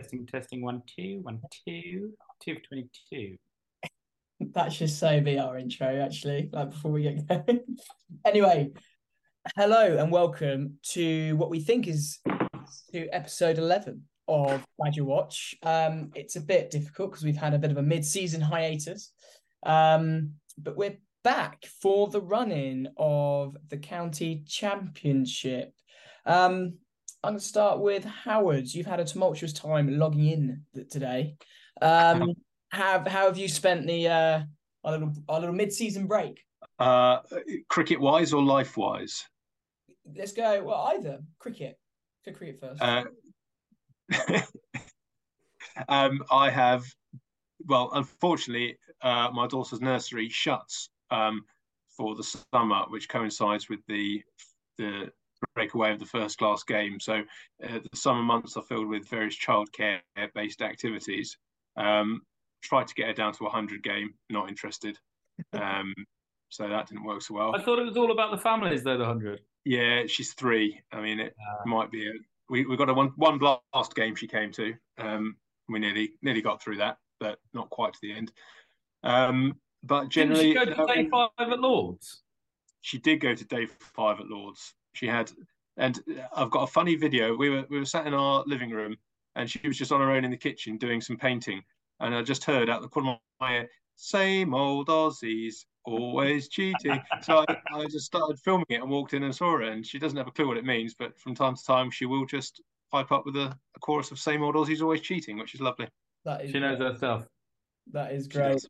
Testing, testing, one, two, one, two, two for 22. That should so be our intro, actually, like before we get going. anyway, hello and welcome to what we think is to episode 11 of Badger Watch. Um, it's a bit difficult because we've had a bit of a mid-season hiatus. Um, but we're back for the run-in of the county championship. Um, I'm going to start with Howard. You've had a tumultuous time logging in today. Um, have how have you spent the uh, our little our little mid-season break? Uh, cricket wise or life wise? Let's go. Well, either cricket. For cricket first. Uh, um, I have. Well, unfortunately, uh, my daughter's nursery shuts um, for the summer, which coincides with the the breakaway of the first class game. So uh, the summer months are filled with various childcare based activities. Um, tried to get her down to a 100 game, not interested. Um, so that didn't work so well. I thought it was all about the families, though, the 100. Yeah, she's three. I mean, it uh, might be. A, we, we got a one, one blast game she came to. Um, we nearly nearly got through that, but not quite to the end. Um, but generally, Didn't she go to day five at Lords. She did go to day five at Lords. She had, and I've got a funny video. We were we were sat in our living room, and she was just on her own in the kitchen doing some painting. And I just heard out the corner of my ear, "Same old Aussies, always cheating." so I, I just started filming it and walked in and saw her. And she doesn't have a clue what it means, but from time to time she will just pipe up with a, a chorus of "Same old Aussies, always cheating," which is lovely. That is she knows her stuff. That is great.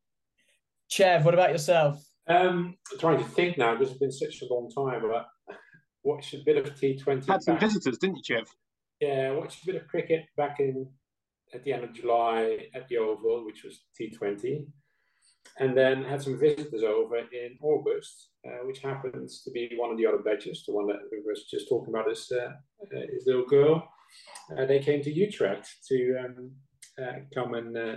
Chev, what about yourself? Um, trying to think now because it's been such a long time, but watched a bit of T20. Had some back. visitors, didn't you, Chev? Yeah, watched a bit of cricket back in at the end of July at the Oval, which was T20, and then had some visitors over in August, uh, which happens to be one of the other badges, the one that we were just talking about, his, uh, uh, his little girl. Uh, they came to Utrecht to um, uh, come and uh,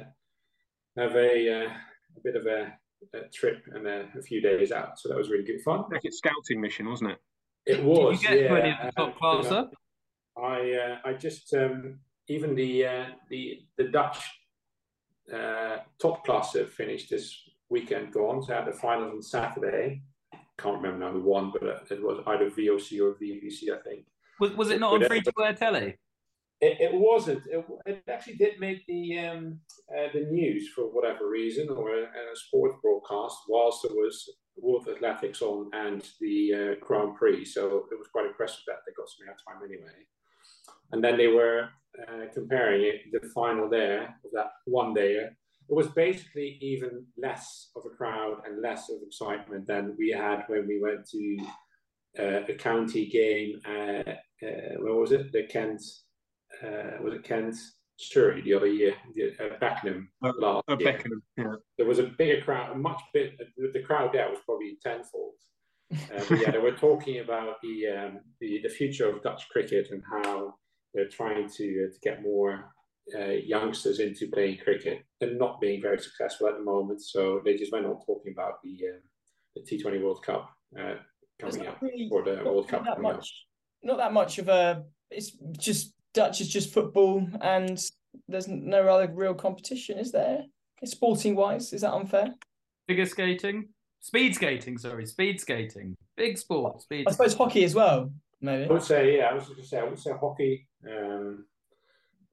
have a, a bit of a, a trip and a, a, few days out. So that was really good fun. Like a scouting mission, wasn't it? It was. Did you get yeah. any of the top class uh, I uh, I just um, even the uh, the the Dutch uh, top class have finished this weekend gone. So had the finals on Saturday. Can't remember now who won, but it was either VOC or VVC, I think. Was was it not on free to air telly? It, it wasn't. It, it, actually did make the um, uh, the news for whatever reason, or a, a sports broadcast, whilst there was World Athletics on and the uh, Grand Prix. So it was quite impressive that they got some airtime anyway. And then they were uh, comparing it, the final there, of that one day. It was basically even less of a crowd and less of excitement than we had when we went to uh, a county game. Uh where was it? The Kent, uh, was it Kent? Surrey the other year, uh, Beckenham last uh, year. Beckenham, yeah. There was a bigger crowd, a much bit. The crowd there was probably tenfold. But yeah, they were talking about the, um, the the future of Dutch cricket and how they're trying to uh, to get more uh, youngsters into playing cricket and not being very successful at the moment. So they just went on talking about the um, the T20 World Cup uh, coming up really, or the World Cup that much, up. Not that much of a. It's just Dutch is just football, and there's no other real competition, is there? Sporting wise, is that unfair? Figure skating, speed skating. Sorry, speed skating. Big sport. Speed. I suppose hockey as well. Maybe. I would say, yeah. I was going to say, I would say hockey. Um,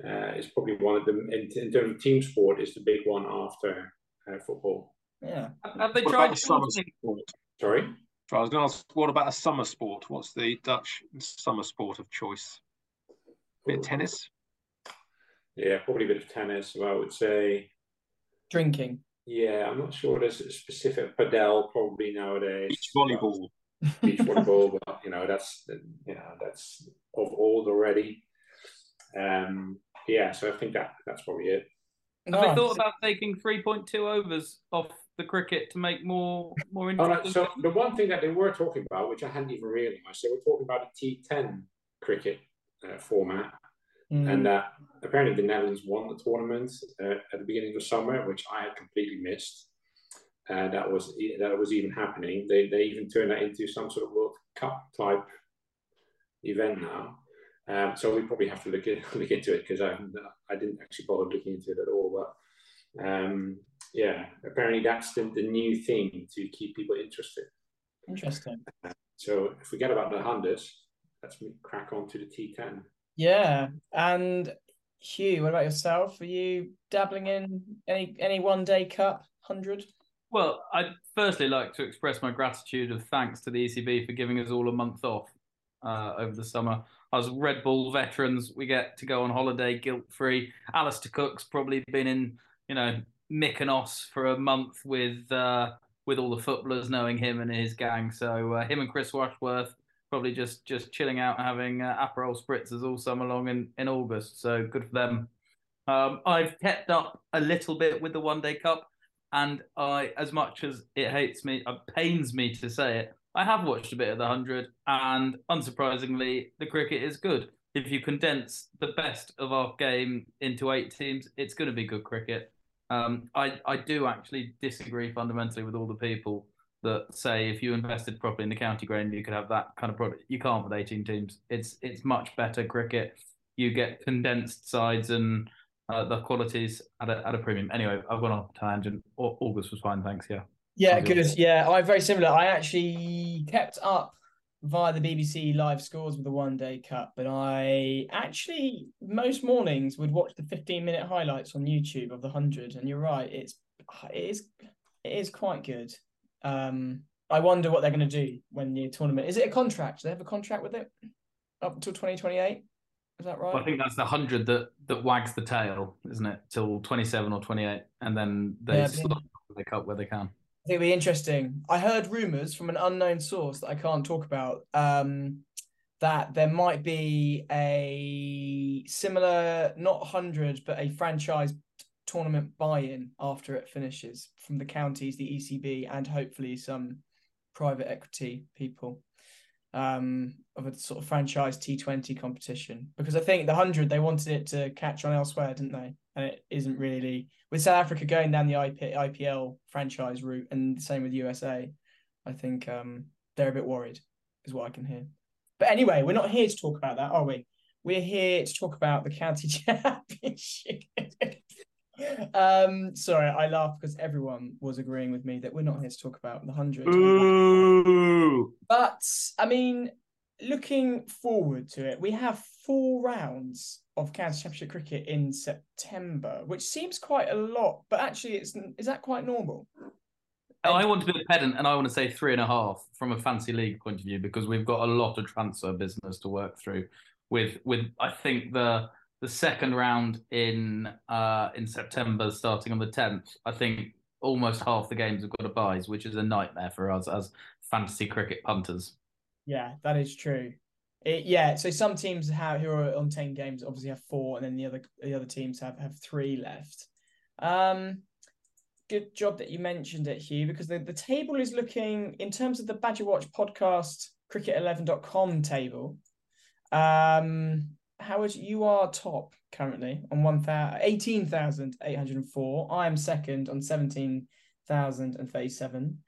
uh, is probably one of them in, in, terms of team sport. Is the big one after uh, football. Yeah. Have they what tried summer sport? Sorry. I was going to ask, what about a summer sport? What's the Dutch summer sport of choice? Bit of tennis. Yeah, probably a bit of tennis. So I would say drinking. Yeah, I'm not sure there's a specific padel probably nowadays. Beach volleyball. Beach volleyball, but you know that's you know that's of old already. Um, yeah, so I think that that's probably it. Have they thought about taking 3.2 overs off the cricket to make more more interesting? Oh, so the one thing that they were talking about, which I hadn't even realised, they were talking about the T10 cricket uh, format, mm. and that apparently the Netherlands won the tournament uh, at the beginning of summer, which I had completely missed. Uh, that was that was even happening. They they even turned that into some sort of World Cup type event now. Um, so we probably have to look, in, look into it because I, I didn't actually bother looking into it at all. But um, yeah, apparently that's the, the new thing to keep people interested. Interesting. So forget about the hundreds. Let's crack on to the T10. Yeah, and Hugh, what about yourself? Are you dabbling in any any one day cup hundred? Well, I'd firstly like to express my gratitude of thanks to the ECB for giving us all a month off uh, over the summer. As red ball veterans, we get to go on holiday guilt free. Alastair Cook's probably been in, you know, Mykonos for a month with uh, with all the footballers knowing him and his gang. So uh, him and Chris Washworth probably just just chilling out, having uh, Aperol spritzers all summer long in in August. So good for them. Um, I've kept up a little bit with the One Day Cup, and I, as much as it hates me, it pains me to say it, I have watched a bit of the hundred, and unsurprisingly, the cricket is good. If you condense the best of our game into eight teams, it's going to be good cricket. Um, I I do actually disagree fundamentally with all the people that say if you invested properly in the county ground, you could have that kind of product. You can't with 18 teams. It's it's much better cricket. You get condensed sides and uh, the qualities at a, at a premium. Anyway, I've gone off tangent. August was fine, thanks. Yeah. Yeah, good. Yeah, I'm very similar. I actually kept up via the BBC live scores with the One Day Cup, but I actually most mornings would watch the 15 minute highlights on YouTube of the hundred. And you're right, it's it is it is quite good. Um, I wonder what they're going to do when the tournament is it a contract? Do they have a contract with it up until 2028? Is that right? Well, I think that's the hundred that that wags the tail, isn't it? Till 27 or 28, and then they yeah, stop the cup where they can. I think it'll be interesting. I heard rumors from an unknown source that I can't talk about um, that there might be a similar, not 100, but a franchise tournament buy-in after it finishes from the counties, the ECB, and hopefully some private equity people um, of a sort of franchise T20 competition. Because I think the hundred they wanted it to catch on elsewhere, didn't they? And it isn't really with South Africa going down the IP, IPL franchise route, and the same with USA. I think um, they're a bit worried, is what I can hear. But anyway, we're not here to talk about that, are we? We're here to talk about the county championship um, sorry, I laugh because everyone was agreeing with me that we're not here to talk about the hundred. But I mean, looking forward to it, we have four rounds of county championship cricket in September, which seems quite a lot, but actually, it's is that quite normal? Oh, I want to be a pedant, and I want to say three and a half from a fancy league point of view because we've got a lot of transfer business to work through. With with I think the the second round in uh, in September, starting on the tenth. I think almost half the games have got a buys, which is a nightmare for us as fantasy cricket punters. Yeah, that is true. It, yeah, so some teams have who are on ten games obviously have four, and then the other the other teams have have three left. Um, good job that you mentioned it, Hugh, because the, the table is looking in terms of the Badger Watch podcast cricket11.com table. Um, Howard, you are top currently on 18,804. I am second on 17,037.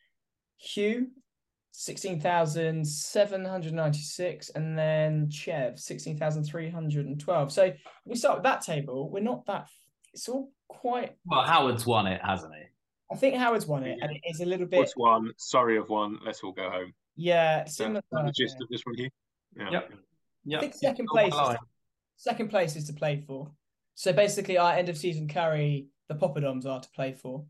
Hugh, 16,796. And then Chev, 16,312. So we start with that table. We're not that, it's all quite. Well, Howard's won it, hasn't he? I think Howard's won it, and it is a little bit. What's one? Sorry of one. Let's all go home. Yeah, similar. That's the gist of this one here. Yeah. Yep. Yep. I think second place. Is, second place is to play for. So basically, our end of season carry the Poppadoms are to play for,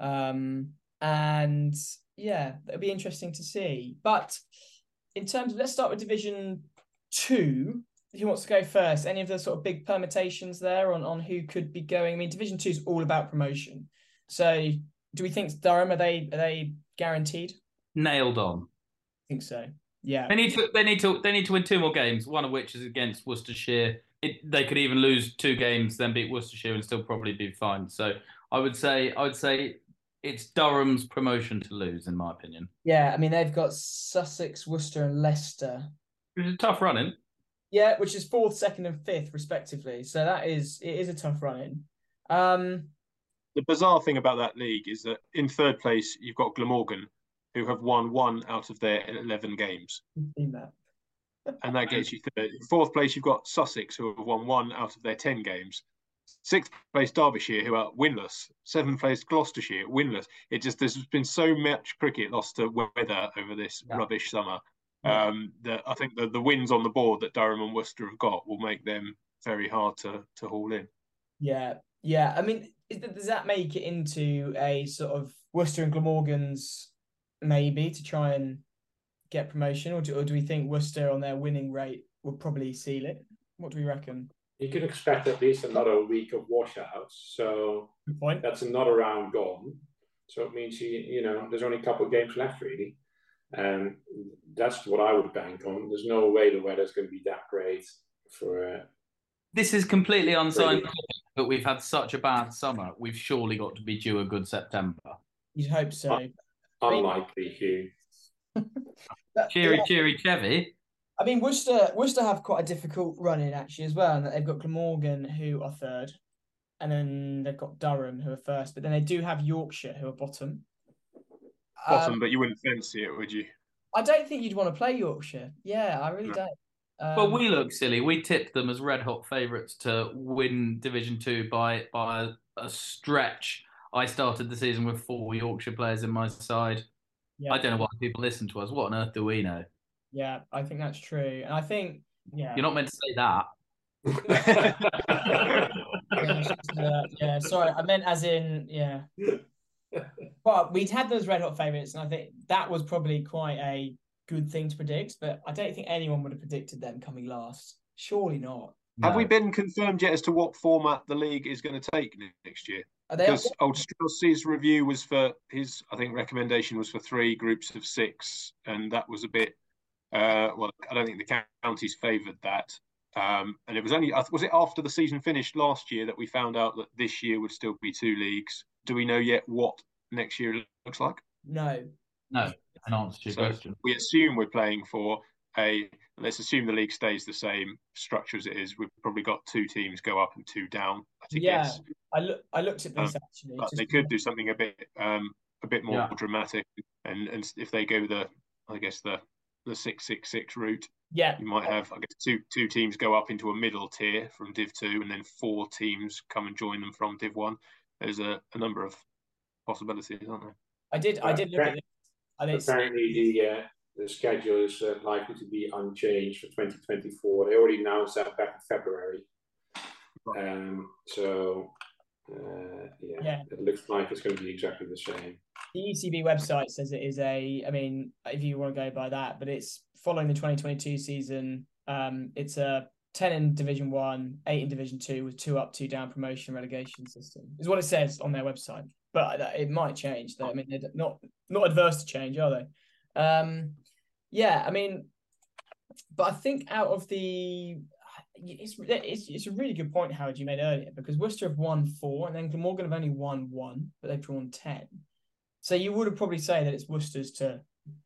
um, and yeah, it'll be interesting to see. But in terms of, let's start with Division Two. Who wants to go first? Any of the sort of big permutations there on on who could be going? I mean, Division Two is all about promotion. So, do we think Durham are they are they guaranteed? Nailed on. I think so. Yeah. They need to they need to they need to win two more games, one of which is against Worcestershire it, they could even lose two games, then beat Worcestershire, and still probably be fine. So I would say I would say it's Durham's promotion to lose, in my opinion. Yeah, I mean they've got Sussex, Worcester, and Leicester. It's a tough running. Yeah, which is fourth, second, and fifth, respectively. So that is it is a tough running. Um, the bizarre thing about that league is that in third place you've got Glamorgan, who have won one out of their eleven games. That. and that gets you third. Fourth place, you've got Sussex, who have won one out of their 10 games. Sixth place, Derbyshire, who are winless. Seventh place, Gloucestershire, winless. It just, there's been so much cricket lost to weather over this Yeah. rubbish summer Yeah. um, that I think the, the wins on the board that Durham and Worcester have got will make them very hard to, to haul in. Yeah, yeah. I mean, is does that make it into a sort of Worcester and Glamorgans maybe to try and get promotion, or do, or do we think Worcester on their winning rate would probably seal it? What do we reckon? You could expect at least another week of washouts. So Good point. that's another round gone. So it means you, you know there's only a couple of games left really, and that's what I would bank on. There's no way the weather's going to be that great for. Uh, This is completely unscientific, but we've had such a bad summer. We've surely got to be due a good September. You'd hope so. Unlikely, Hugh. But, Cheery, yeah, cheery, Chevy. I mean, Worcester Worcester have quite a difficult run in actually as well, and that they've got Glamorgan who are third, and then they've got Durham who are first, but then they do have Yorkshire who are bottom. Bottom, Um, but you wouldn't fancy it, would you? I don't think you'd want to play Yorkshire. Yeah, I really No. don't. Um, Well, we look silly. We tipped them as red hot favourites to win Division Two by by a, a stretch. I started the season with four Yorkshire players in my side. yeah, I don't know why people listen to us. What on earth do we know? Yeah, I think that's true, and I think yeah, You're not meant to say that. yeah, I should say that. yeah. Sorry, I meant as in yeah. Well, we'd had those red hot favourites, and I think that was probably quite a good thing to predict. But I don't think anyone would have predicted them coming last. Surely not. Have we been confirmed yet as to what format the league is going to take next year? Are they? Because old Strauss's review was for his, I think, recommendation was for three groups of six, and that was a bit. Uh, well, I don't think the counties favoured that, um, and it was only was it after the season finished last year that we found out that this year would still be two leagues. Do we know yet what next year looks like? No. No, an answer to your So- question. We assume we're playing for a. Let's assume the league stays the same structure as it is. We've probably got two teams go up and two down. I think Yeah. yes. I look. I looked at this actually. Um, but they could do something a bit um a bit more Yeah. dramatic and and if they go the i guess the the 666 route Yeah. you might have i guess two two teams go up into a middle tier from div 2 and then four teams come and join them from div 1 there's a, a number of possibilities aren't there I did. I Uh, did look at Brent- this. And it's Apparently, the uh, the schedule is uh, likely to be unchanged for 2024. They already announced that back in February. Um, so, uh, yeah, Yeah. it looks like it's going to be exactly the same. the ECB website says it is a. I mean, if you want to go by that, but it's following the 2022 season. Um, it's a 10 in Division One, eight in Division Two, with two up, two down promotion relegation system. Is what it says on their website. But it might change. Though. I mean, they're not not adverse to change, are they? Um, yeah, I mean, but I think out of the. It's, it's it's a really good point, Howard, you made earlier because Worcester have won four and then Glamorgan have only won one, but they've drawn 10. So you would have probably say that it's Worcester's to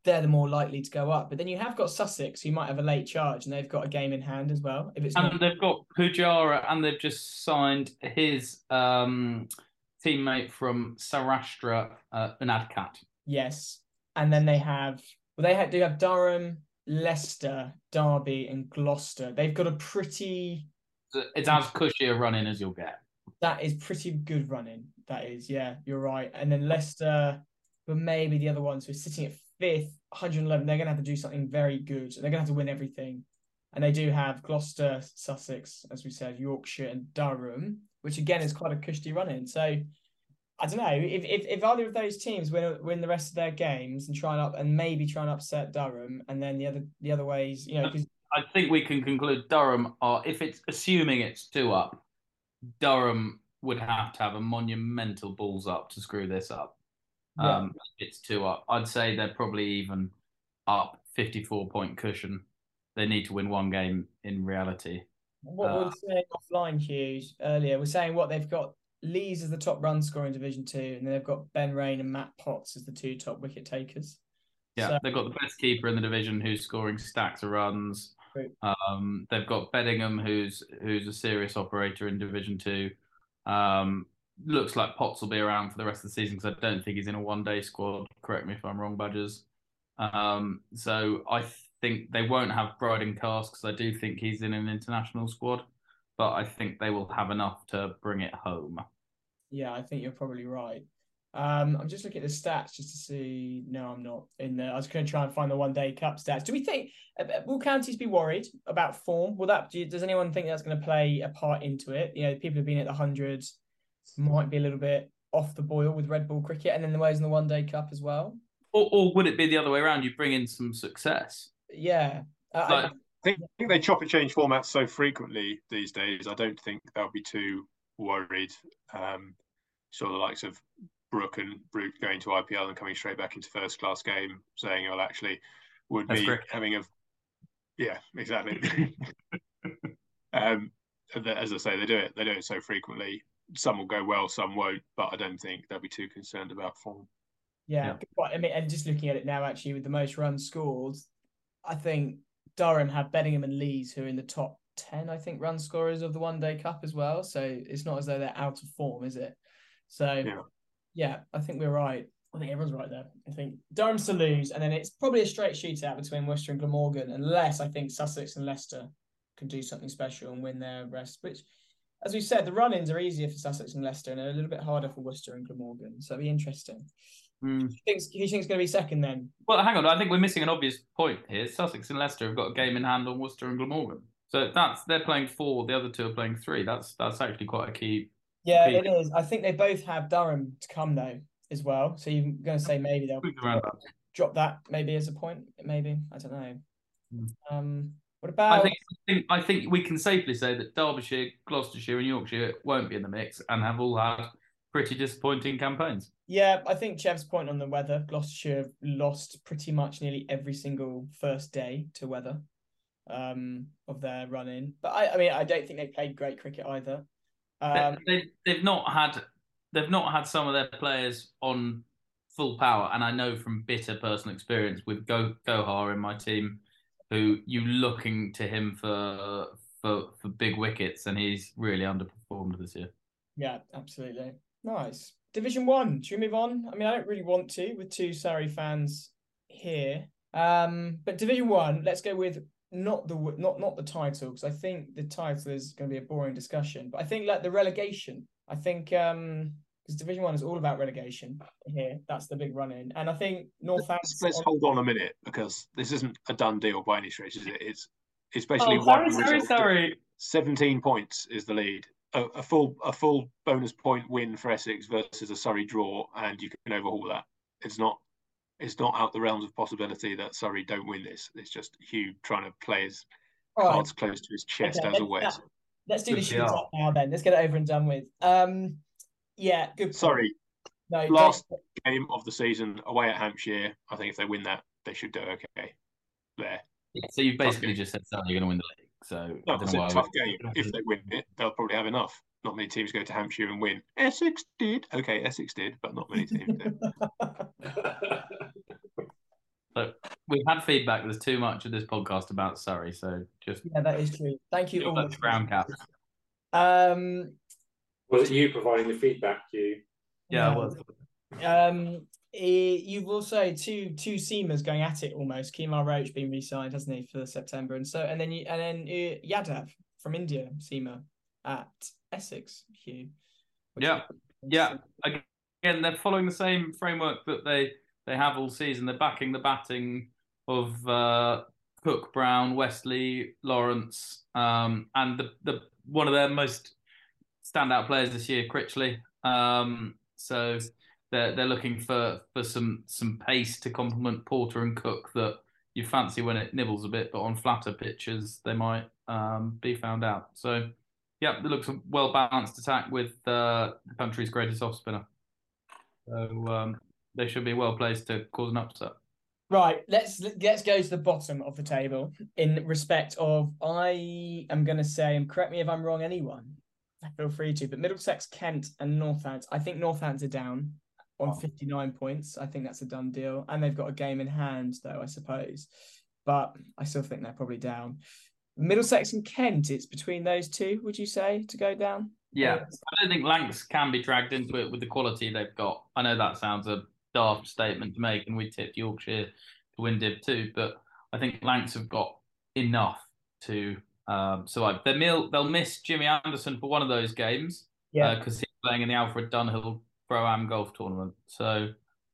they're the more likely to go up. But then you have got Sussex who might have a late charge and they've got a game in hand as well. If it's And not they've got Pujara, and they've just signed his um, teammate from Saurashtra, uh, Anadkat. yes. And then they have well they have, do have Durham, Leicester, Derby, and Gloucester. They've got a pretty It's as cushy a run in as you'll get. that is pretty good running. That is, yeah, you're right. And then Leicester, but maybe the other ones who are sitting at fifth, 111, they're going to have to do something very good. They're going to have to win everything. And they do have Gloucester, Sussex, as we said, Yorkshire, and Durham, which again is quite a cushy run in. So I don't know if, if if either of those teams win win the rest of their games and try and up and maybe try and upset Durham, and then the other the other ways, you know, because I think we can conclude Durham are, if it's assuming it's two up, Durham would have to have a monumental balls up to screw this up. Yeah. Um, it's two up. I'd say they're probably even up 54 point cushion. They need to win one game in reality. What we Uh, were saying offline, Hughes, earlier, we're saying what they've got Lees as the top run scorer in Division Two, and then they've got Ben Raine and Matt Potts as the two top wicket takers. Yeah, So- they've got the best keeper in the division who's scoring stacks of runs. Um, they've got Bedingham, who's who's a serious operator in Division Two. Um, looks like Potts will be around for the rest of the season because I don't think he's in a one-day squad. Correct me if I'm wrong, Badgers. Um, so I think they won't have Brydon Carse because I do think he's in an international squad, but I think they will have enough to bring it home. Yeah, I think you're probably right. Um, I'm just looking at the stats just to see. No, I'm not in there. I was going to try and find the one day cup stats. Do we think uh, uh, will counties be worried about form? Will that? Do, does anyone think that's going to play a part into it? You know, people have been at the hundreds, might be a little bit off the boil with red ball cricket, and then the ways in the one day cup as well. Or, or would it be the other way around? You bring in some success. Yeah, uh, Like- think, I think they chop and change formats so frequently these days. I don't think they'll be too worried. Um, saw the likes of Brook and Root going to IPL and coming straight back into first class game, saying, "Well, actually, would That's be great. having a yeah, exactly." um, as I say, they do it. They do it so frequently. Some will go well, some won't. But I don't think they'll be too concerned about form. Yeah, Yeah. good point. I mean, and just looking at it now, actually, with the most runs scored, I think Durham have Bedingham and Lees, who are in the top ten, I think, run scorers of the One Day Cup as well. So it's not as though they're out of form, is it? So Yeah. yeah, I think we're right. I think everyone's right there. I think Durham's to lose, and then it's probably a straight shootout between Worcester and Glamorgan, unless I think Sussex and Leicester can do something special and win their rest. Which, as we said, the run-ins are easier for Sussex and Leicester, and a little bit harder for Worcester and Glamorgan. So it'll be interesting. Hmm. Who thinks who thinks going to be second then? Well, hang on. I think we're missing an obvious point here. Sussex and Leicester have got a game in hand on Worcester and Glamorgan. So that's they're playing four. The other two are playing three. That's that's actually quite a key. Yeah, Pete. it is. I think they both have Durham to come though as well. So you're going to say maybe they'll Swings around that. drop that maybe as a point. Maybe I don't know. Hmm. Um, what I about? think, I think I think we can safely say that Derbyshire, Gloucestershire, and Yorkshire won't be in the mix and have all had pretty disappointing campaigns. Yeah, I think Chev's point on the weather. Gloucestershire lost pretty much nearly every single first day to weather um, of their run in. But I, I mean, I don't think they played great cricket either. Um, they, they, they've not had they've not had some of their players on full power, and I know from bitter personal experience with Go Gohar in my team, who you looking to him for for for big wickets, and he's really underperformed this year. Yeah, absolutely. Nice. Division one. Should we move on? I mean, I don't really want to with two Surrey fans here. Um, but Division one, let's go with not the not not the title because I think the title is going to be a boring discussion. But I think like the relegation. I think um because Division one is all about relegation here. That's the big run in, and I think Let's, Northampton. let's hold on a minute because this isn't a done deal by any stretch, is it? It's it's basically Oh, one sorry, sorry, sorry. 17 points is the lead. A, a full a full bonus point win for Essex versus a Surrey draw, and you can overhaul that. It's not it's not out the realms of possibility that Surrey don't win this. It's just Hugh trying to play his All right, cards close to his chest Okay, as let's- always. let's do the Good shoot PR. up now. Then let's get it over and done with. Um, yeah, good. point. Sorry, no, last don't- game of the season away at Hampshire. I think if they win that, they should do okay. There. Yeah, so you basically just said Surrey are going to win the league. So No, it's a tough we- game. If they win it, they'll probably have enough. Not many teams go to Hampshire and win. Essex did. Okay, Essex did, but not many teams did. We've had feedback. There's too much of this podcast about Surrey, so just yeah, that is true. Thank you all. like the ground caps. Um, Was it you providing the feedback, Hugh? Yeah, No. well, Um, you've also two two seamers going at it almost. Kemar Roach being re-signed, hasn't he, for September, and so and then you and then uh, Yadav from India, seamer at Essex, Hugh. Yeah, yeah. Again, they're following the same framework that they they have all season. They're backing the batting of uh, Cook, Browne, Westley, Lawrence, um, and the the one of their most standout players this year, Critchley. Um, so they're they're looking for for some some pace to complement Porter and Cook that you fancy when it nibbles a bit, but on flatter pitches they might um, be found out. So yeah, it looks a well balanced attack with uh, the country's greatest off spinner. So um, they should be well placed to cause an upset. Right, let's let's go to the bottom of the table in respect of I am going to say, and correct me if I'm wrong, anyone. Feel free to, but Middlesex, Kent, and Northants. I think Northants are down on Oh. 59 points. I think that's a done deal, and they've got a game in hand, though I suppose. But I still think they're probably down. Middlesex and Kent, it's between those two. Would you say to go down? Yeah, I don't think Lancs can be dragged into it with the quality they've got. I know that sounds a daft statement to make, and we tipped Yorkshire to win Div 2, but I think Lancs have got enough to um, survive. They'll they'll miss Jimmy Anderson for one of those games, yeah, because uh, he's playing in the Alfred Dunhill Pro Am Golf Tournament. So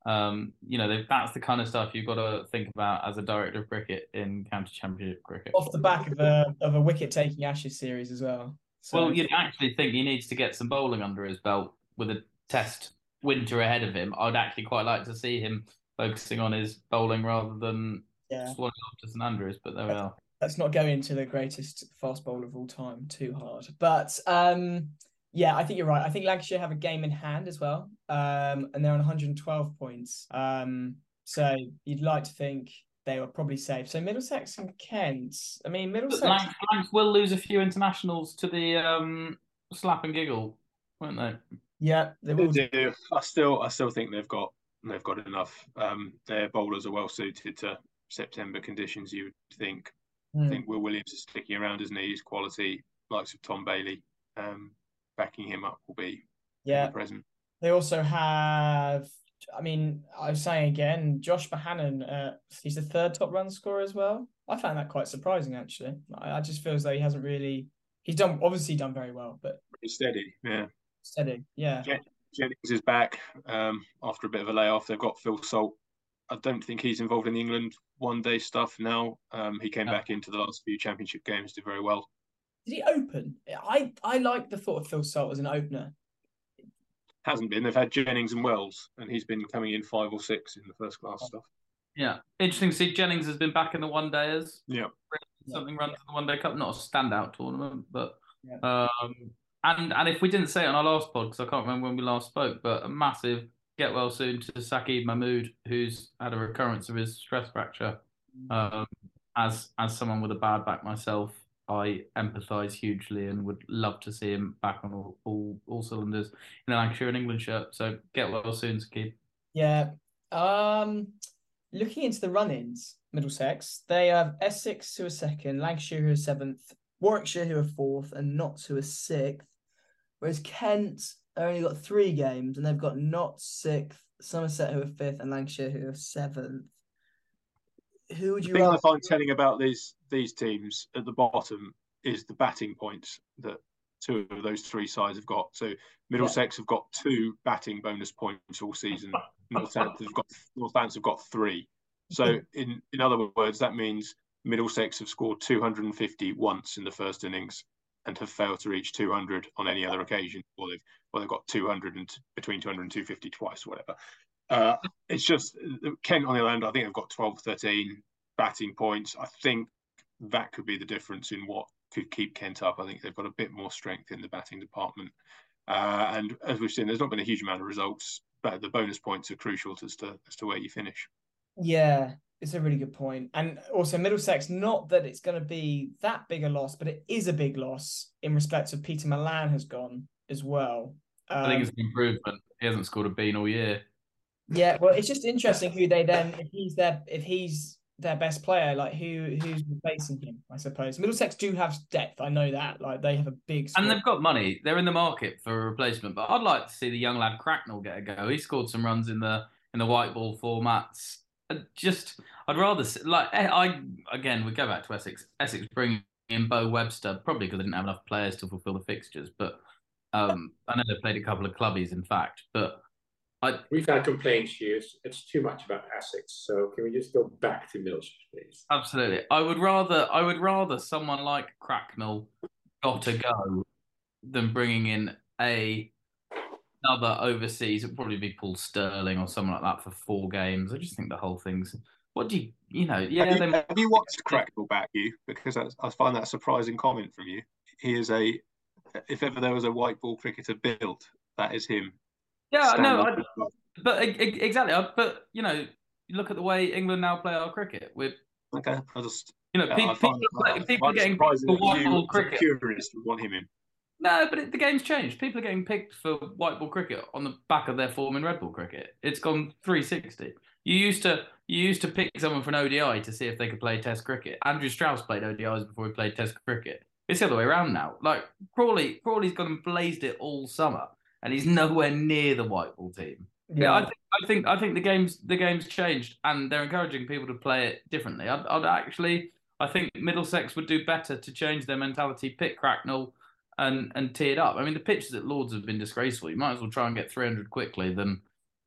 um, you know, that's the kind of stuff you've got to think about as a director of cricket in county championship cricket. Off the back of a of a wicket taking Ashes series as well. So. Well, you'd actually think he needs to get some bowling under his belt with a test winter ahead of him. I'd actually quite like to see him focusing on his bowling rather than yeah. swanning to St Andrews. But there we are. Let's not go into the greatest fast bowler of all time too hard. But um, yeah, I think you're right. I think Lancashire have a game in hand as well, um, and they're on 112 points. Um, so you'd like to think they were probably safe. So Middlesex and Kent. I mean, Middlesex. Lancs, Lancs will lose a few internationals to the um, slap and giggle, won't they? Yeah, they will. They do. I still, I still think they've got they've got enough. Um, their bowlers are well suited to September conditions. You would think. Mm. I hmm. think Will Williams is sticking around isn't his knees. Quality, likes of Tom Bailey. Um, backing him up will be yeah present. They also have. I mean, I was saying again, Josh Bohannon. Uh, he's the third top run scorer as well. I found that quite surprising, actually. I, I just feel as though he hasn't really. He's done obviously done very well, but Pretty steady, yeah. Steady, yeah. Jennings is back um, after a bit of a layoff. They've got Phil Salt. I don't think he's involved in the England one day stuff now. Um, he came no. back into the last few championship games, did very well. Did he open? I I like the thought of Phil Salt as an opener. Hasn't been. They've had Jennings and Wells, and he's been coming in five or six in the first class stuff. Yeah, interesting to see Jennings has been back in the one days. Yeah, something yeah. runs yeah. the one day cup, not a standout tournament, but yeah. um, and and if we didn't say it on our last pod because I can't remember when we last spoke, but a massive get well soon to Saqib Mahmood, who's had a recurrence of his stress fracture. Mm. Um, as as someone with a bad back myself, I empathise hugely and would love to see him back on all, all, all cylinders in a Lancashire and England shirt. So get well soon, Saqib. Yeah. Um, looking into the run-ins, Middlesex, they have Essex who are second, Lancashire who are seventh, Warwickshire who are fourth, and Notts who are sixth. Whereas Kent only got three games and they've got Notts sixth, Somerset who are fifth, and Lancashire who are seventh who would you? The thing. I find telling about these these teams at the bottom is the batting points that two of those three sides have got. So Middlesex yeah. have got two batting bonus points all season. Northampton have got Northampton have got three. So in in other words, that means Middlesex have scored 250 once in the first innings and have failed to reach 200 on any other occasion, or they've or they've got 200 and between 200 and 250 twice, whatever. Uh, it's just Kent on the other end. I think they've got 12, 13 batting points. I think that could be the difference in what could keep Kent up. I think they've got a bit more strength in the batting department. Uh, and as we've seen, there's not been a huge amount of results, but the bonus points are crucial as to as to where you finish. Yeah, it's a really good point. And also Middlesex, not that it's going to be that big a loss, but it is a big loss in respect of Pieter Malan has gone as well. Um, I think it's um, an improvement. He hasn't scored a bean all year. Yeah, well, it's just interesting who they then if he's their if he's their best player, like who who's replacing him. I suppose Middlesex do have depth. I know that. Like they have a big and they've got money. They're in the market for a replacement. But I'd like to see the young lad Cracknell get a go. He scored some runs in the in the white ball formats. Just I'd rather see, like eh, I again we go back to Essex. Essex bringing in Beau Webster probably because they didn't have enough players to fulfil the fixtures. But um, I know they played a couple of clubbies, in fact, but I, We've had complaints here. It's, it's too much about Essex. So can we just go back to Middlesex, please? Absolutely. I would rather I would rather someone like Cracknell got to go than bringing in a another overseas. It'd probably be Paul Stirling or someone like that for four games. I just think the whole thing's. What do you, you know? Yeah. Have you, have you watched Cracknell back you? Because I, I find that a surprising comment from you. He is a, if ever there was a white ball cricketer built, that is him. Yeah, no, I, but exactly. Uh, but you know, you look at the way England now play our cricket. With okay, I just you know, yeah, people, people, people are getting picked for white ball cricket. Curious to want him in. No, but it, the game's changed. People are getting picked for white ball cricket on the back of their form in red ball cricket. It's gone 360. You used to you used to pick someone for an ODI to see if they could play Test cricket. Andrew Strauss played ODIs before he played Test cricket. It's the other way around now. Like Crawley, Crawley's gone and blazed it all summer and he's nowhere near the white ball team. Yeah, I think I think I think the games the game's changed, and they're encouraging people to play it differently. I'd, I'd actually, I think Middlesex would do better to change their mentality, pick Cracknell, and and tee it up. I mean, the pitches at Lords have been disgraceful. You might as well try and get 300 quickly than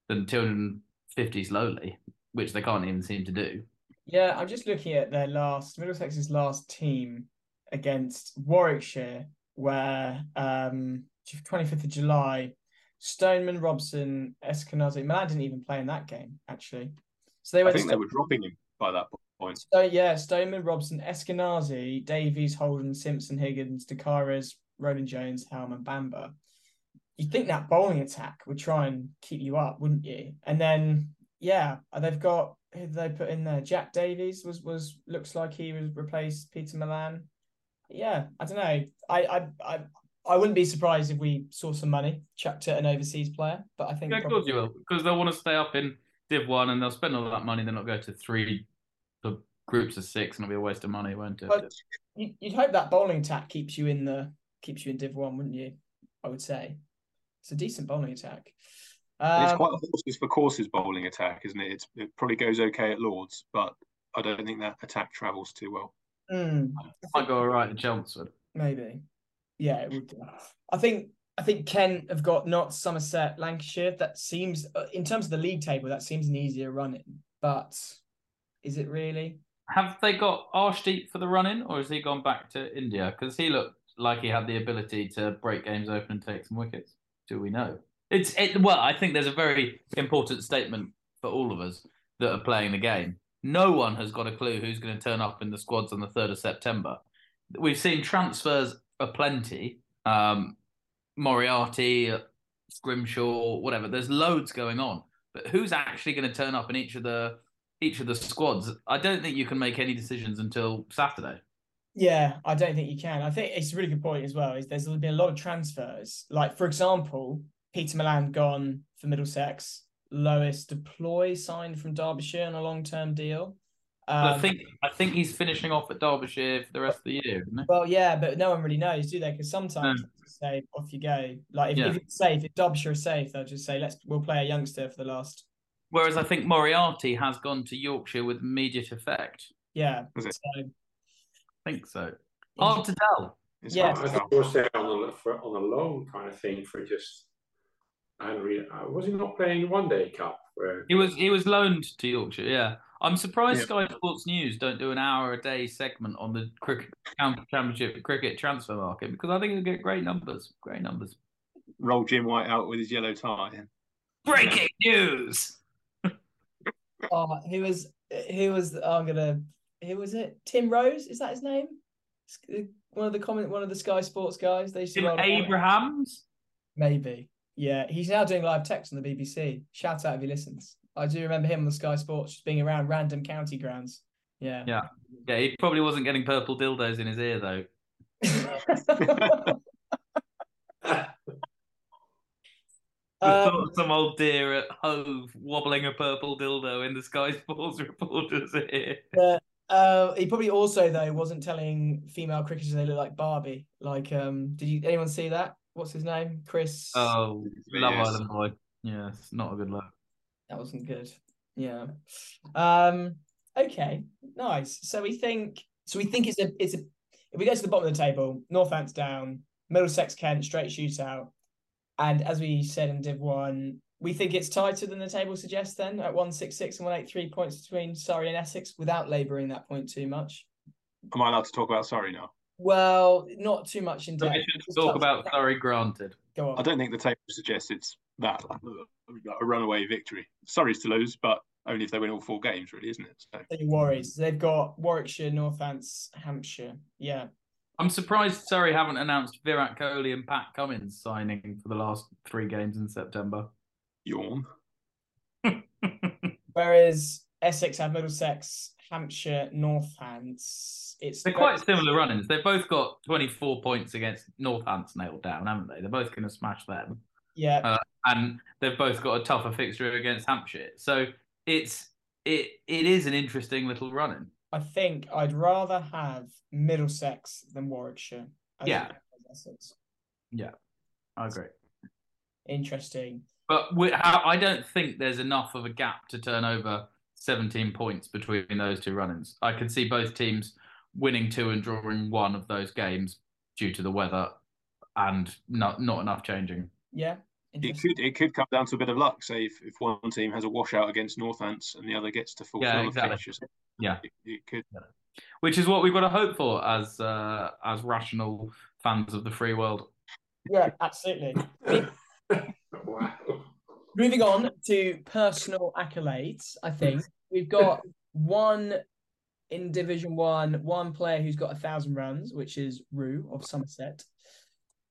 than 250 slowly, which they can't even seem to do. Yeah, I'm just looking at their last Middlesex's last team against Warwickshire, where um 25th of July Stoneman, Robson, Eskenazi. Malan didn't even play in that game, actually. So they were. I think they were dropping him by that point. So yeah, Stoneman, Robson, Eskenazi, Davies, Holden, Simpson, Higgins, De Caires, Roland Jones, Helm, and Bamber. You'd think that bowling attack would try and keep you up, wouldn't you? And then yeah, they've got who did they put in there? Jack Davies was was looks like he was replaced Pieter Malan. Yeah, I don't know. I I I I wouldn't be surprised if we saw some money chucked at an overseas player, but I think yeah, of course you will because they'll want to stay up in Div One and they'll spend all that money. They're not go to three the groups of six, and it'll be a waste of money, won't it? But you'd hope that bowling attack keeps you in the keeps you in Div One, wouldn't you? I would say it's a decent bowling attack. Um, it's quite a horses for courses bowling attack, isn't it? It's, it probably goes okay at Lords, but I don't think that attack travels too well. Mm, I go all right at Chelmsford. Maybe. Yeah, it would. I think I think Kent have got not Somerset, Lancashire. That seems, uh, in terms of the league table, that seems an easier running. But is it really? Have they got Arshdeep for the running, or has he gone back to India? Because he looked like he had the ability to break games open and take some wickets. Do we know? It's it. Well, I think there's a very important statement for all of us that are playing the game. No one has got a clue who's going to turn up in the squads on the third of September. We've seen transfers aplenty. Um, Moriarty, Scrimshaw, whatever. There's loads going on, but who's actually going to turn up in each of the each of the squads? I don't think you can make any decisions until Saturday. Yeah, I don't think you can. I think it's a really good point as well. Is there's been a lot of transfers. Like for example, Pieter Malan gone for Middlesex. Leus du Plooy signed from Derbyshire on a long term deal. Um, I think I think he's finishing off at Derbyshire for the rest of the year, Well, yeah, but no one really knows, do they? Because sometimes no. say off you go. Like if, yeah. if it's safe, if Derbyshire is safe, they'll just say let's we'll play a youngster for the last. Whereas I think Moriarty has gone to Yorkshire with immediate effect. Yeah, so, I think so. Hard to tell. It's yeah, I think he was there on a, for, on a loan kind of thing for just. I don't really. Uh, was he not playing one day cup? Where... He was. He was loaned to Yorkshire. Yeah. I'm surprised yeah. Sky Sports News don't do an hour a day segment on the cricket championship cricket transfer market because I think it'll get great numbers. Great numbers. Roll Jim White out with his yellow tie. Breaking news. oh, who was he was oh, I'm gonna who was it? Tim Rose is that his name? One of the comment, one of the Sky Sports guys. They Tim Abrahams. Maybe. Yeah, he's now doing live text on the BBC. Shout out if he listens. I do remember him on the Sky Sports just being around random county grounds. Yeah. Yeah. Yeah. He probably wasn't getting purple dildos in his ear though. um, some old deer at Hove wobbling a purple dildo in the Sky Sports reporter's ear. Yeah. Uh, he probably also though wasn't telling female cricketers they look like Barbie. Like, um, did you anyone see that? What's his name? Chris. Oh, Love Island boy. Yeah, it's not a good look. That wasn't good. Yeah. Um. Okay. Nice. So we think. So we think it's a. It's a. If we go to the bottom of the table, Northants down, Middlesex Kent straight shootout, and as we said in Div One, we think it's tighter than the table suggests. Then at one six six and one eight three points between Surrey and Essex, without labouring that point too much. Am I allowed to talk about Surrey now? Well, not too much in depth. talk about Surrey, granted. Go on. I don't think the table suggests it's that a runaway victory. Surrey's to lose, but only if they win all four games, really, isn't it? So. Worries. They've got Warwickshire, Northants, Hampshire. Yeah. I'm surprised Surrey haven't announced Virat Kohli and Pat Cummins signing for the last three games in September. Yawn. Whereas Essex have Middlesex, Hampshire, Northants. It's they're quite similar run-ins. They've both got 24 points against Northants nailed down, haven't they? They're both going to smash them. Yeah. Uh, and they've both got a tougher fixture against Hampshire. So it's it it is an interesting little running. I think I'd rather have Middlesex than Warwickshire. Yeah. Yeah, I agree. Interesting. But we, I don't think there's enough of a gap to turn over 17 points between those two run-ins. I could see both teams winning two and drawing one of those games due to the weather and not not enough changing. Yeah. It could it could come down to a bit of luck. Say if, if one team has a washout against Northants and the other gets to fulfill Yeah, the exactly. fixtures. Yeah. It, it could. Which is what we've got to hope for as uh, as rational fans of the free world. Yeah, absolutely. wow. Moving on to personal accolades, I think mm-hmm. we've got one in Division One, one player who's got a thousand runs, which is Rew of Somerset.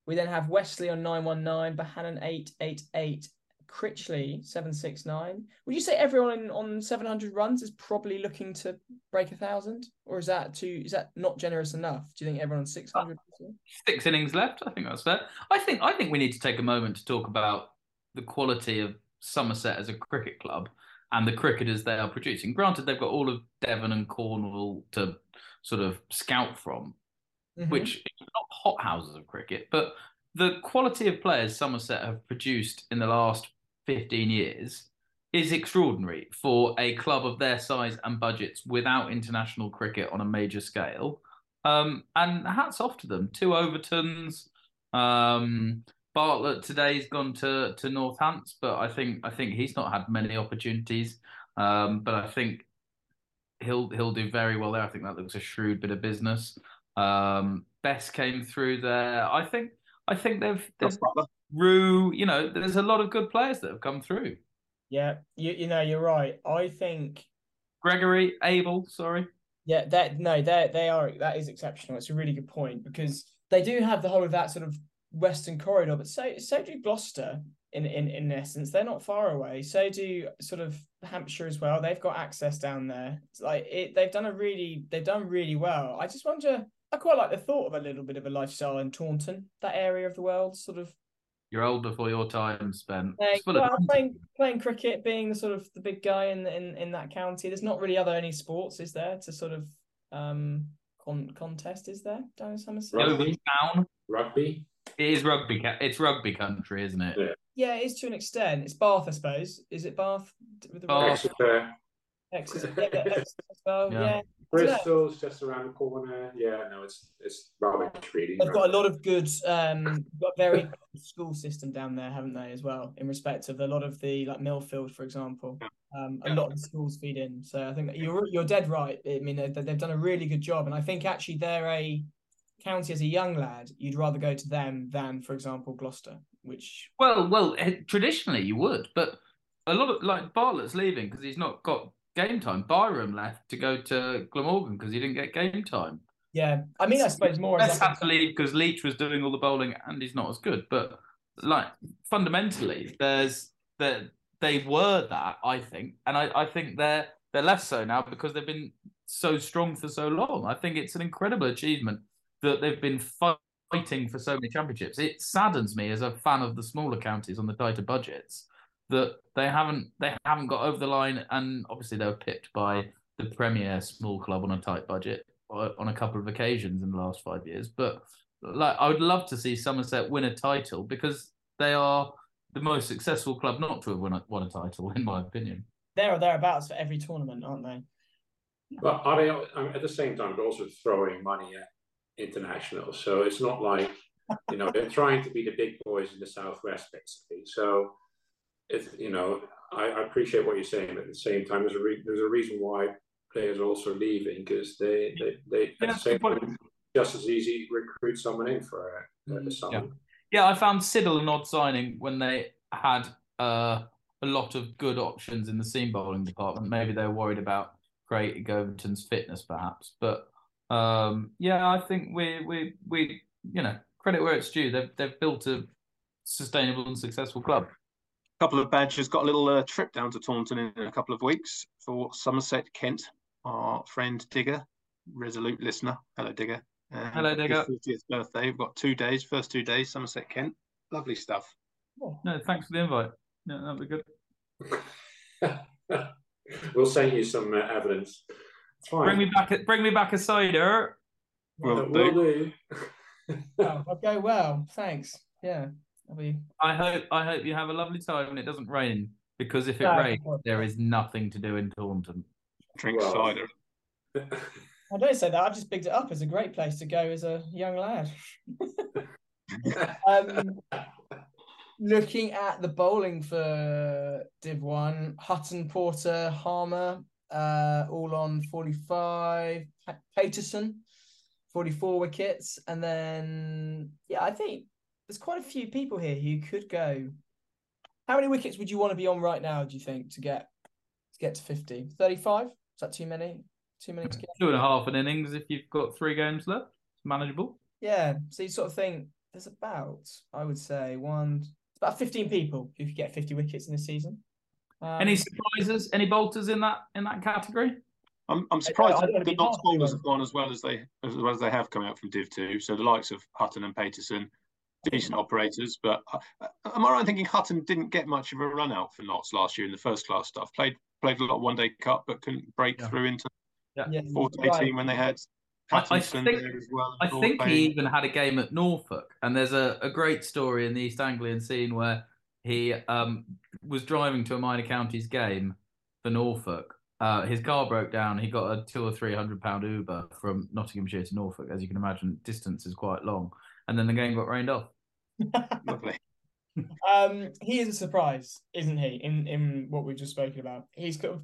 We then have Westley on nine one nine, Bohannon eight eight eight, Critchley seven six nine. Would you say everyone on seven hundred runs is probably looking to break a thousand, or is that too? Is that not generous enough? Do you think everyone on six hundred? Uh, six innings left. I think that's fair. I think I think we need to take a moment to talk about the quality of Somerset as a cricket club and the cricketers they are producing. Granted, they've got all of Devon and Cornwall to sort of scout from, Mm-hmm. which is not hot houses of cricket, but the quality of players Somerset have produced in the last 15 years is extraordinary for a club of their size and budgets without international cricket on a major scale. Um, and hats off to them. Two Overtons. Um, Bartlett today's gone to to Northants, but I think I think he's not had many opportunities. Um, but I think he'll he'll do very well there. I think that looks a shrewd bit of business. Um, Bess came through there. I think I think they've, Buttler. Rew. You know, there's a lot of good players that have come through. Yeah, you you know you're right. I think Gregory, Abell, sorry. Yeah, that no, they they are that is exceptional. It's a really good point because they do have the whole of that sort of western corridor, but so so do Gloucester in in in essence. They're not far away. So do sort of Hampshire as well. They've got access down there. It's like it, they've done a really they've done really well. I just wonder. I quite like the thought of a little bit of a lifestyle in Taunton, that area of the world, sort of You're older for your time spent. Playing, It's of- well, playing playing cricket, being the sort of the big guy in in in that county. There's not really other any sports, is there, to sort of um con- contest? Is there down in Somerset? Right. over town. Rugby. It is rugby. It's rugby country, isn't it? Yeah. Yeah, it is to an extent. It's Bath, I suppose. Is it Bath? With the Bath. Exeter. Exeter, yeah, Exeter as well. Yeah. Yeah. Bristol's just around the corner. Yeah, no, it's it's rubbish really. They've got a lot of good, um, got very good school system down there, haven't they, as well, in respect of a lot of the like Millfield, for example. Um, a lot of the schools feed in, so I think that you're you're dead right. I mean, they've, they've done a really good job, and I think actually they're a county as a young lad. You'd rather go to them than, for example, Gloucester, which Well, well, eh, traditionally you would, but a lot of like Bartlett's leaving because he's not got game time. Byrom left to go to Glamorgan because he didn't get game time. yeah, I mean, I suppose more Bess had to leave because Leach was doing all the bowling and he's not as good. But like fundamentally, there's that they were that I think, and I, I think they're they're less so now because they've been so strong for so long. I think it's an incredible achievement that they've been fighting for so many championships. It saddens me as a fan of the smaller counties on the tighter budgets that they haven't they haven't got over the line, and obviously they were pipped by the premier small club on a tight budget uh, on a couple of occasions in the last five years. But like, I would love to see Somerset win a title because they are the most successful club not to have won a, won a title, in my opinion. there or thereabouts for every tournament, aren't they? But are they um, at the same time they're also throwing money at international? So it's not like you know they're trying to be the big boys in the southwest basically. So if you know, I, I appreciate what you're saying, but at the same time, there's a re- there's a reason why players are also leaving because they they, they at Yeah, the same point. time just as easy recruit someone in for uh, Mm, the summer. Yeah, I found Siddle an odd signing when they had uh, a lot of good options in the seam bowling department. Maybe they were worried about Craig Overton's fitness, perhaps. But um, yeah, I think we we we you know credit where it's due. They've they've built a sustainable and successful club. A couple of badgers got a little uh, trip down to Taunton in a couple of weeks for Somerset Kent. Our friend Digger, resolute listener. Hello, Digger. Um, Hello, Digger. His 40th birthday. We've got two days. First two days, Somerset Kent. Lovely stuff. Oh, No, thanks for the invite. Yeah, that'd be good. we'll send you some uh, evidence. It's fine. Bring me back. a- Bring me back a cider. Will will do. oh, I'll go well. Thanks. Yeah. We I hope I hope you have a lovely time and it doesn't rain because if it No, rains, there is nothing to do in Taunton. Drink Well. cider. I don't say that. I've just picked it up as a great place to go as a young lad. um, looking at the bowling for Div One, Hutton, Porter, Harmer, uh, all on forty-five. Pa- Paterson, forty-four wickets, and then yeah, I think there's quite a few people here who could go. How many wickets would you want to be on right now? Do you think to get to get to 50? 35? Is that too many? Too many to get? Two and a half an innings if you've got three games left. It's manageable. Yeah, so you sort of think there's about, I would say, one, about 15 people who could get 50 wickets in a season. Um, Any surprises? Any bolters in that in that category? I'm, I'm surprised I don't that the be Notts bowlers have gone as well as they as well as they have come out from Div Two. So the likes of Hutton and Paterson, decent operators. But uh, am I right in thinking Hutton didn't get much of a run out for Notts last year in the first class stuff? Played played a lot of one day cup, but couldn't break Yeah. through into yeah, fourth right. eighteen when they had I- I think- there as well. I think he even had a game at Norfolk, and there's a, a great story in the East Anglian scene where he um, was driving to a minor counties game for Norfolk. Uh, his car broke down. He got a two or three hundred pound Uber from Nottinghamshire to Norfolk. As you can imagine, distance is quite long. And then the game got rained off. Lovely. um, he is a surprise, isn't he? In in what we've just spoken about, he's kind of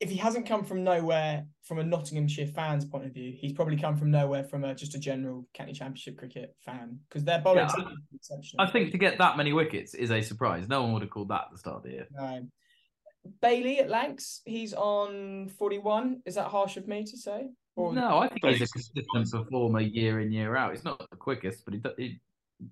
if he hasn't come from nowhere from a Nottinghamshire fan's point of view, he's probably come from nowhere from a just a general county championship cricket fan because their bowling Yeah, team exceptional. I think to get that many wickets is a surprise. No one would have called that at the start of the year. No. Bailey at Lancs, he's on 41. Is that harsh of me to say? Or No, I think he's a Thanks. consistent performer year in year out. He's not the quickest, but he, he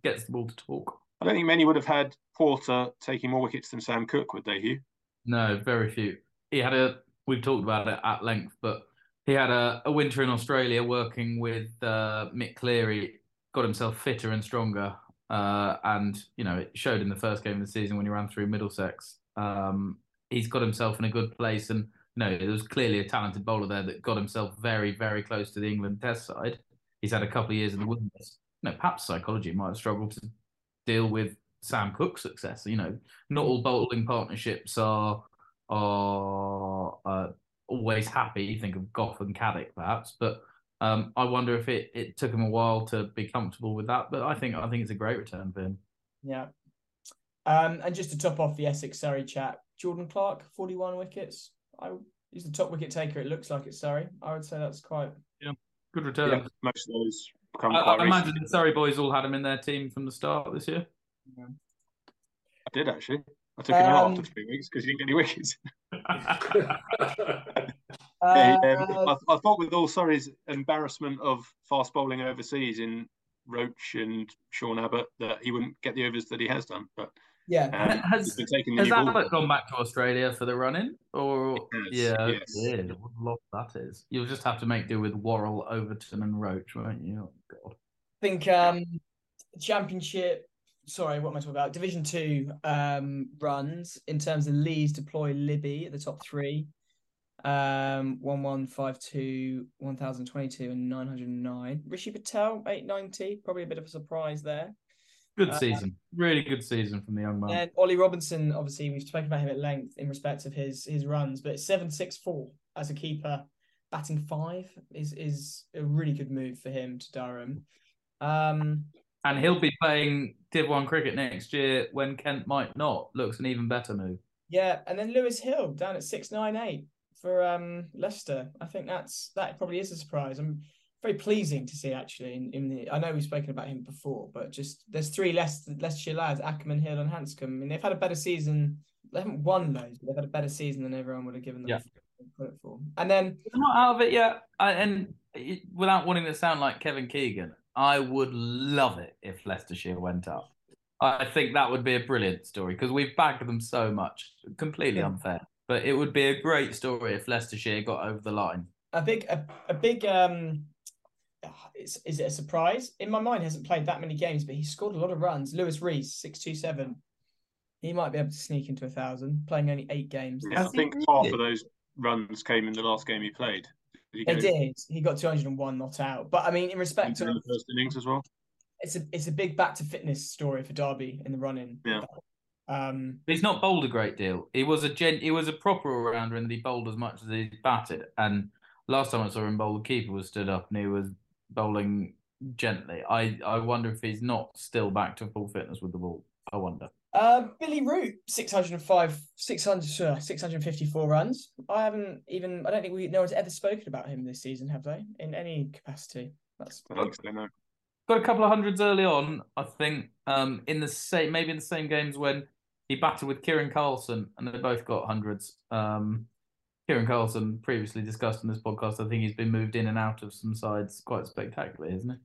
gets the ball to talk. I don't think many would have had Porter taking more wickets than Sam Cook, would they, Hugh? No, very few. He had a. We've talked about it at length, but he had a, a winter in Australia working with uh, Mick Cleary. Got himself fitter and stronger, uh, and you know it showed in the first game of the season when he ran through Middlesex. Um, he's got himself in a good place, and you know there was clearly a talented bowler there that got himself very, very close to the England Test side. He's had a couple of years in the wilderness. You know, perhaps psychology might have struggled to deal with Sam Cook's success. You know, not all bowling partnerships are are uh, always happy. Think of Gough and Caddick, perhaps, but um, I wonder if it, it took him a while to be comfortable with that. But I think I think it's a great return for him. Yeah. Um, and just to top off the Essex Surrey chat, Jordan Clark, 41 wickets. I he's the top wicket taker. It looks like it's Surrey. I would say that's quite. yeah, Good return. Yeah, most of those come I, I imagine the Surrey boys all had him in their team from the start this year. I did actually. I took him out after three weeks because he didn't get any wickets. Uh, Yeah, um, I, I thought with all Surrey's embarrassment of fast bowling overseas in Roach and Sean Abbott that he wouldn't get the overs that he has done. But yeah. um, Has- he's been taking the Has new ball. Abbott gone back to Australia for the run-in? Or He has, yeah, yes. yeah, what a lot that is. You'll just have to make do with Worrall, Overton, and Roach, won't you? Oh, God. I think um championship sorry what am i talking about? Division two um runs in terms of Leus du Plooy libby at the top three. Um 1152 1022 and 909 rishi patel 890 probably a bit of a surprise there. Good Uh, season, really good season from the young man. and ollie robinson obviously we've spoken about him at length in respect of his his runs but 764 as a keeper batting five is is a really good move for him to durham. Um And he'll be playing Div 1 cricket next year when Kent might not. Looks an even better move. Yeah, and then Lewis Hill down at six nine eight for um Leicester. I think that's that probably is a surprise. I'm very pleasing to see actually. In, in the I know we've spoken about him before, but just there's three Leicester Leicestershire lads, Ackermann, Hill, and Handscomb. I mean, they've had a better season. They haven't won loads, but they've had a better season than everyone would have given them Yeah. credit for. And then I'm not out of it yet. I, and without wanting to sound like Kevin Keegan, I would love it if Leicestershire went up. I think that would be a brilliant story because we've bagged them so much. Completely Yeah. unfair. But it would be a great story if Leicestershire got over the line. a big a, a big um is, is it a surprise? In my mind, he hasn't played that many games, but he scored a lot of runs. Luis Reece, six two seven. He might be able to sneak into a thousand, playing only eight games. Yeah, I think half of those runs came in the last game he played. Did he They go did. He got 201 not out. But I mean, in respect to the first innings as well? it's a it's a big back to fitness story for Derby in the running. Yeah. Um, He's not bowled a great deal. He was a gen. He was a proper all rounder, and he bowled as much as he batted. And last time I saw him bowl, the keeper was stood up and he was bowling gently. I I wonder if he's not still back to full fitness with the ball. I wonder. Uh, Billy Root, 605, 600, uh, 654 runs. I haven't even, I don't think we, no one's ever spoken about him this season, have they? In any capacity. That's I so, no. Got a couple of hundreds early on. I think um in the same maybe in the same games when he battled with Kiran Carlson, and they both got hundreds. Um, Kiran Carlson, previously discussed in this podcast, I think he's been moved in and out of some sides quite spectacularly, isn't he?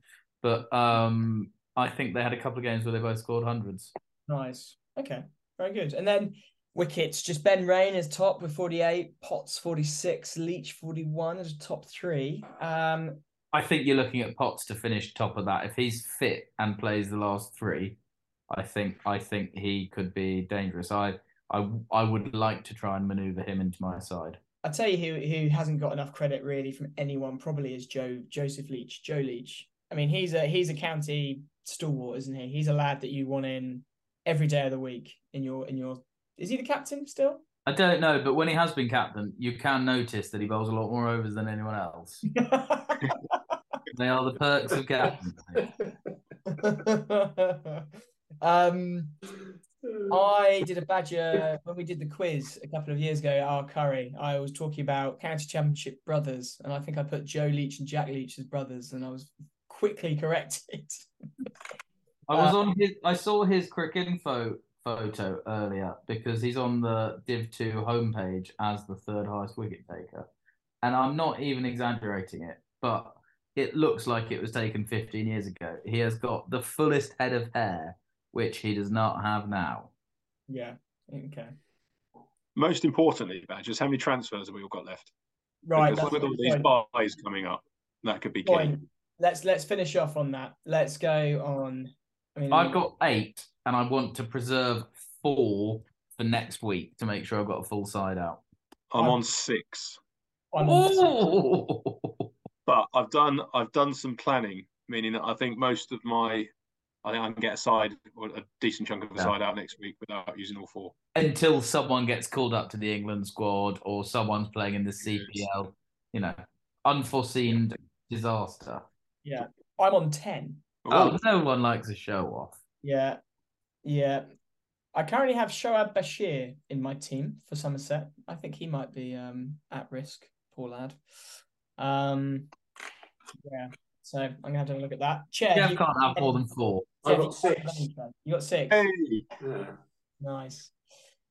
But um, I think they had a couple of games where they both scored hundreds. Nice. Okay. Very good. And then wickets, just Ben Raine is top with 48, Potts 46, Leach 41 as a top three. Um, I think you're looking at Potts to finish top of that. If he's fit and plays the last three, I think I think he could be dangerous. I I I would like to try and manoeuvre him into my side. I'll tell you who who hasn't got enough credit really from anyone probably is Joe Joseph Leach, Joe Leach. I mean, he's a he's a county stalwart, isn't he? He's a lad that you want in every day of the week in your in your is he the captain still? I don't know, but when he has been captain, you can notice that he bowls a lot more overs than anyone else. They are the perks of captaincy. um I did a badger when we did the quiz a couple of years ago at our curry. I was talking about county championship brothers, and I think I put Joe Leach and Jack Leach as brothers, and I was quickly corrected. I was uh, on his. I saw his cricket info photo earlier because he's on the Div Two homepage as the third highest wicket taker, and I'm not even exaggerating it, but it looks like it was taken 15 years ago. He has got the fullest head of hair, which he does not have now. Yeah. Okay. Most importantly, Badgers, how many transfers have we all got left? Right. Because with all these point. buys coming up, that could be key. Let's let's finish off on that. Let's go on. I mean, I've got eight, and I want to preserve four for next week to make sure I've got a full side out. I'm I'm- on six, I'm- Oh, but I've done I've done some planning, meaning that I think most of my I think I can get a side or a decent chunk of a Yeah. side out next week without using all four. until someone gets called up to the England squad or someone's playing in the CPL, you know, unforeseen disaster. yeah. I'm on ten. Oh, Ooh, no one likes a show off. Yeah. Yeah. I currently have Shoaib Bashir in my team for Somerset. I think he might be um at risk, poor lad. Um yeah. So I'm gonna have to have a look at that. Chair, Jeff you, can't have more than four. I've got six. You got six. Hey, Yeah. Nice.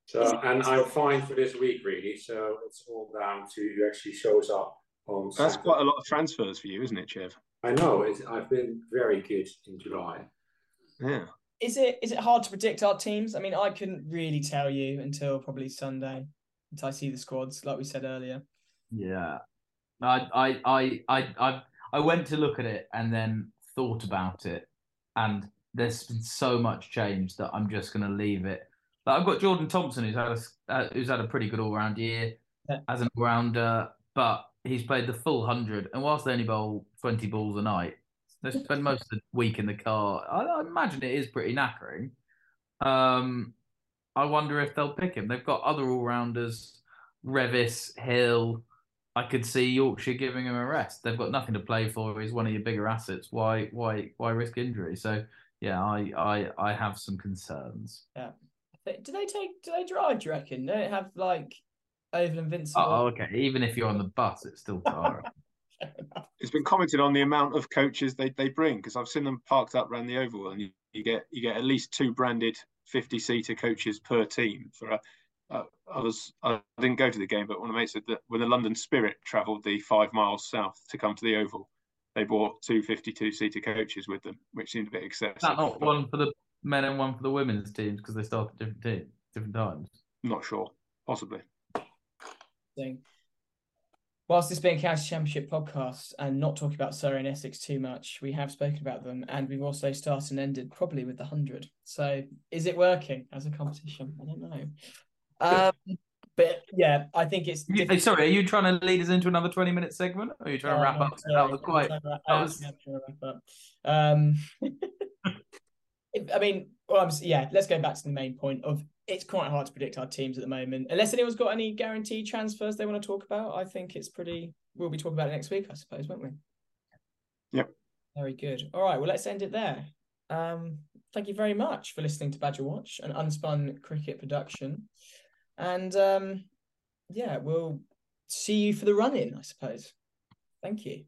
So, and I'm fine for this week, really. So it's all down to who actually shows up on. that's Saturday. quite a lot of transfers for you, isn't it, Chev? I know. It's, I've been very good in July. Yeah. Is it is it hard to predict our teams? I mean, I couldn't really tell you until probably Sunday, until I see the squads, like we said earlier. Yeah. I I I I I I went to look at it and then thought about it and there's been so much change that I'm just gonna leave it. Like I've got Jordan Thompson who's had a uh, who's had a pretty good all round year Yeah. as an all rounder, but he's played the full hundred and whilst they only bowl twenty balls a night, they spend most of the week in the car. I, I imagine it is pretty knackering. Um I wonder if they'll pick him. They've got other all rounders, Revis, Hill. I could see Yorkshire giving him a rest. They've got nothing to play for. He's one of your bigger assets. Why why why risk injury? So yeah, I I, I have some concerns. Yeah. Do they take? Do they drive? Do you reckon? They don't have like Oval Invincible. Oh, okay. Even if you're on the bus, it's still tiring. It's been commented on the amount of coaches they, they bring because I've seen them parked up around the oval, and you, you get you get at least two branded fifty seater coaches per team. For a, uh, I was I didn't go to the game, but one of my mates said that when the London Spirit travelled the five miles south to come to the oval, they brought two 52 seater coaches with them, which seemed a bit excessive. Is that not one for the men and one for the women's teams because they start at different teams, different times? Not sure, possibly. Thing. Whilst this being a County Championship podcast and not talking about Surrey and Essex too much, we have spoken about them and we've also started and ended probably with the 100. So is it working as a competition? I don't know. Um, but yeah, I think it's. Sorry, are you trying to lead us into another twenty minute segment? Or are you trying to wrap Uh, up? sorry, That was quite. I'm trying to wrap- that was- trying to wrap up. Um, I mean, well, I'm, yeah, let's go back to the main point of it's quite hard to predict our teams at the moment. Unless anyone's got any guaranteed transfers they want to talk about, I think it's pretty. We'll be talking about it next week, I suppose, won't we? Yep. Very good. All right. Well, let's end it there. Um, thank you very much for listening to Badger Watch, an unspun cricket production, and um, yeah, we'll see you for the run in, I suppose. Thank you.